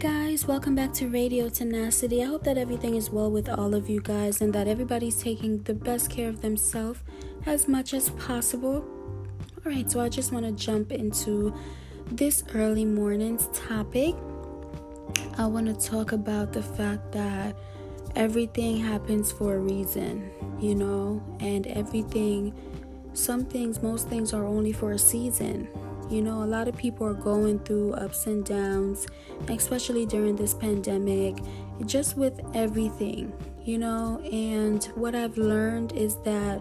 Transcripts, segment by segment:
guys, welcome back to Radio Tenacity. I hope that everything is well with all of you guys and that everybody's taking the best care of themselves as much as possible. All right, so I just want to jump into this early morning's topic. I want to talk about the fact that everything happens for a reason, you know, and everything, some things, most things are only for a season you know, a lot of people are going through ups and downs, especially during this pandemic, just with everything, you know. And what I've learned is that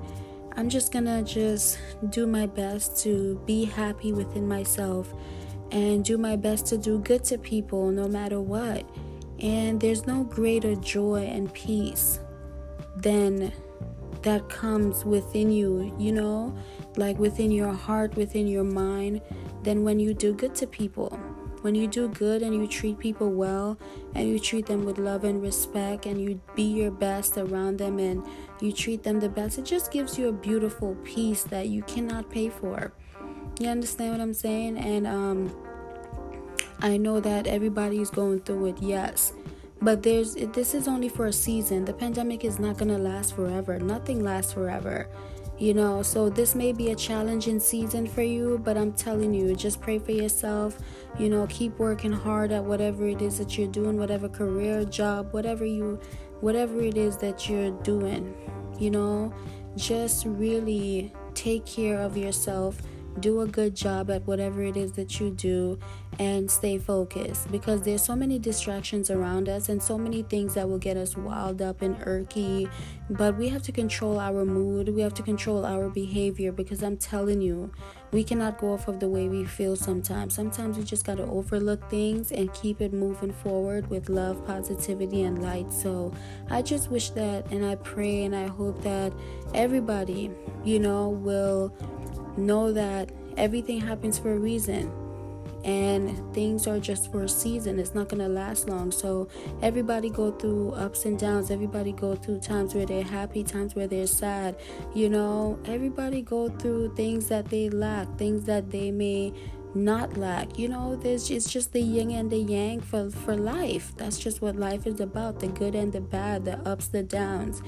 I'm just gonna just do my best to be happy within myself and do my best to do good to people no matter what. And there's no greater joy and peace than that comes within you, you know, like within your heart, within your mind, than when you do good to people. When you do good and you treat people well and you treat them with love and respect and you be your best around them and you treat them the best, it just gives you a beautiful peace that you cannot pay for. You understand what I'm saying? And um I know that everybody's going through it, yes. But there's this is only for a season. The pandemic is not going to last forever. Nothing lasts forever you know so this may be a challenging season for you but i'm telling you just pray for yourself you know keep working hard at whatever it is that you're doing whatever career job whatever you whatever it is that you're doing you know just really take care of yourself do a good job at whatever it is that you do and stay focused because there's so many distractions around us and so many things that will get us wild up and irky. But we have to control our mood. We have to control our behavior because i'm telling you we cannot go off of the way we feel sometimes. Sometimes we just got to overlook things and keep it moving forward with love positivity and light. So i just wish that and i pray and i hope that everybody you know will know that everything happens for a reason. And things are just for a season. It's not going to last long. So everybody go through ups and downs. Everybody go through times where they're happy times where they're sad. You know everybody go through things that they lack things that they may not lack. You know there's it's just the yin and the yang for for life. That's just what life is about. The good and the bad the ups the downs.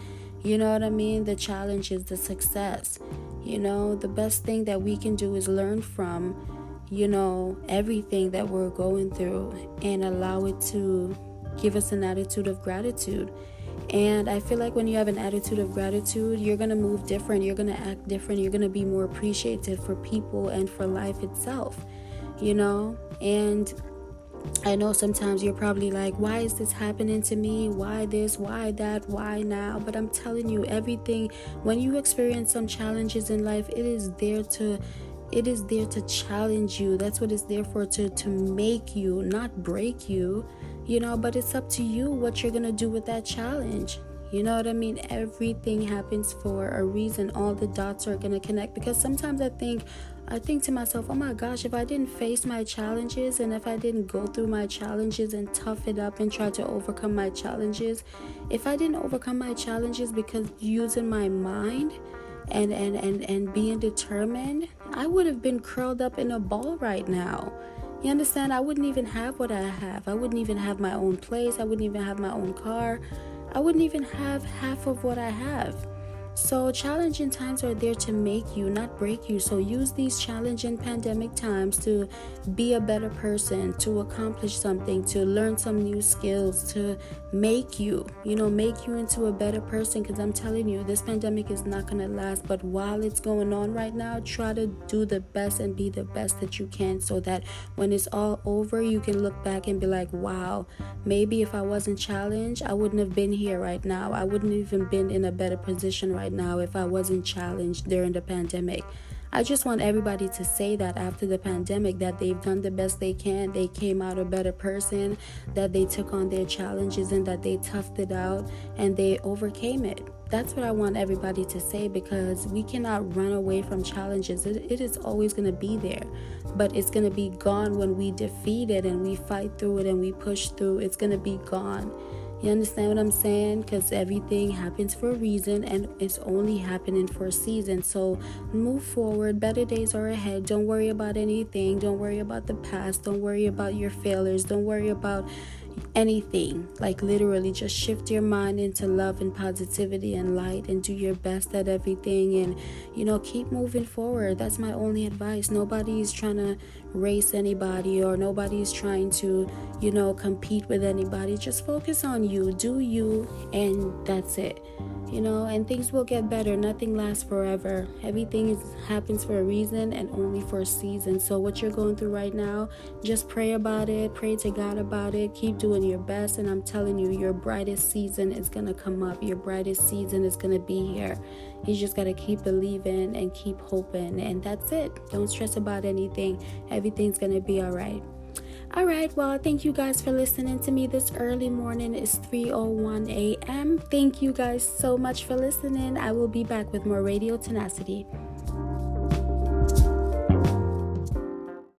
You know what i mean? The challenges the success you know, the best thing that we can do is learn from, you know, everything that we're going through and allow it to give us an attitude of gratitude. And I feel like when you have an attitude of gratitude, you're going to move different, you're going to act different, you're going to be more appreciative for people and for life itself, you know? And I know sometimes you're probably like, why is this happening to me? Why this? Why that? Why now? But I'm telling you, everything, when you experience some challenges in life, it is there to it is there to challenge you that's what it's there for to to make you not break you you know but it's up to you what you're gonna do with that challenge you know what I mean? Everything happens for a reason. All the dots are to connect because sometimes I think I think to myself, "Oh my gosh, if I didn't face my challenges and if I didn't go through my challenges and tough it up and try to overcome my challenges, if I didn't overcome my challenges because using my mind and and and and being determined, I would have been curled up in a ball right now." You understand? I wouldn't even have what I have. I wouldn't even have my own place. I wouldn't even have my own car. I wouldn't even have half of what I have. So, challenging times are there to make you, not break you. So, use these challenging pandemic times to be a better person, to accomplish something, to learn some new skills, to make you, you know, make you into a better person. Because I'm telling you, this pandemic is not going to last. But while it's going on right now, try to do the best and be the best that you can so that when it's all over, you can look back and be like, wow, maybe if I wasn't challenged, I wouldn't have been here right now. I wouldn't even been in a better position right right now if I wasn't challenged during the pandemic. I just want everybody to say that after the pandemic that they've done the best they can, they came out a better person, that they took on their challenges and that they toughed it out and they overcame it. That's what I want everybody to say because we cannot run away from challenges. it, it is always going to be there, but it's going to be gone when we defeat it and we fight through it and we push through. It's going to be gone. You understand what I'm saying? Because everything happens for a reason and it's only happening for a season. So move forward. Better days are ahead. Don't worry about anything. Don't worry about the past. Don't worry about your failures. Don't worry about, anything. Like literally just shift your mind into love and positivity and light and do your best at everything and you know keep moving forward. That's my only advice. Nobody's trying to race anybody or nobody's trying to, you know, compete with anybody. Just focus on you, do you and that's it you know, and things will get better. Nothing lasts forever. Everything is, happens for a reason and only for a season. So, what you're going through right now, just pray about it, pray to God about it, keep doing your best. And I'm telling you, your brightest season is going to come up, your brightest season is going to be here. You just got to keep believing and keep hoping. And that's it. Don't stress about anything, everything's going to be all right. All right, well, thank you guys for listening to me this early morning. It's 3:01 a.m. Thank you guys so much for listening. I will be back with more Radio Tenacity.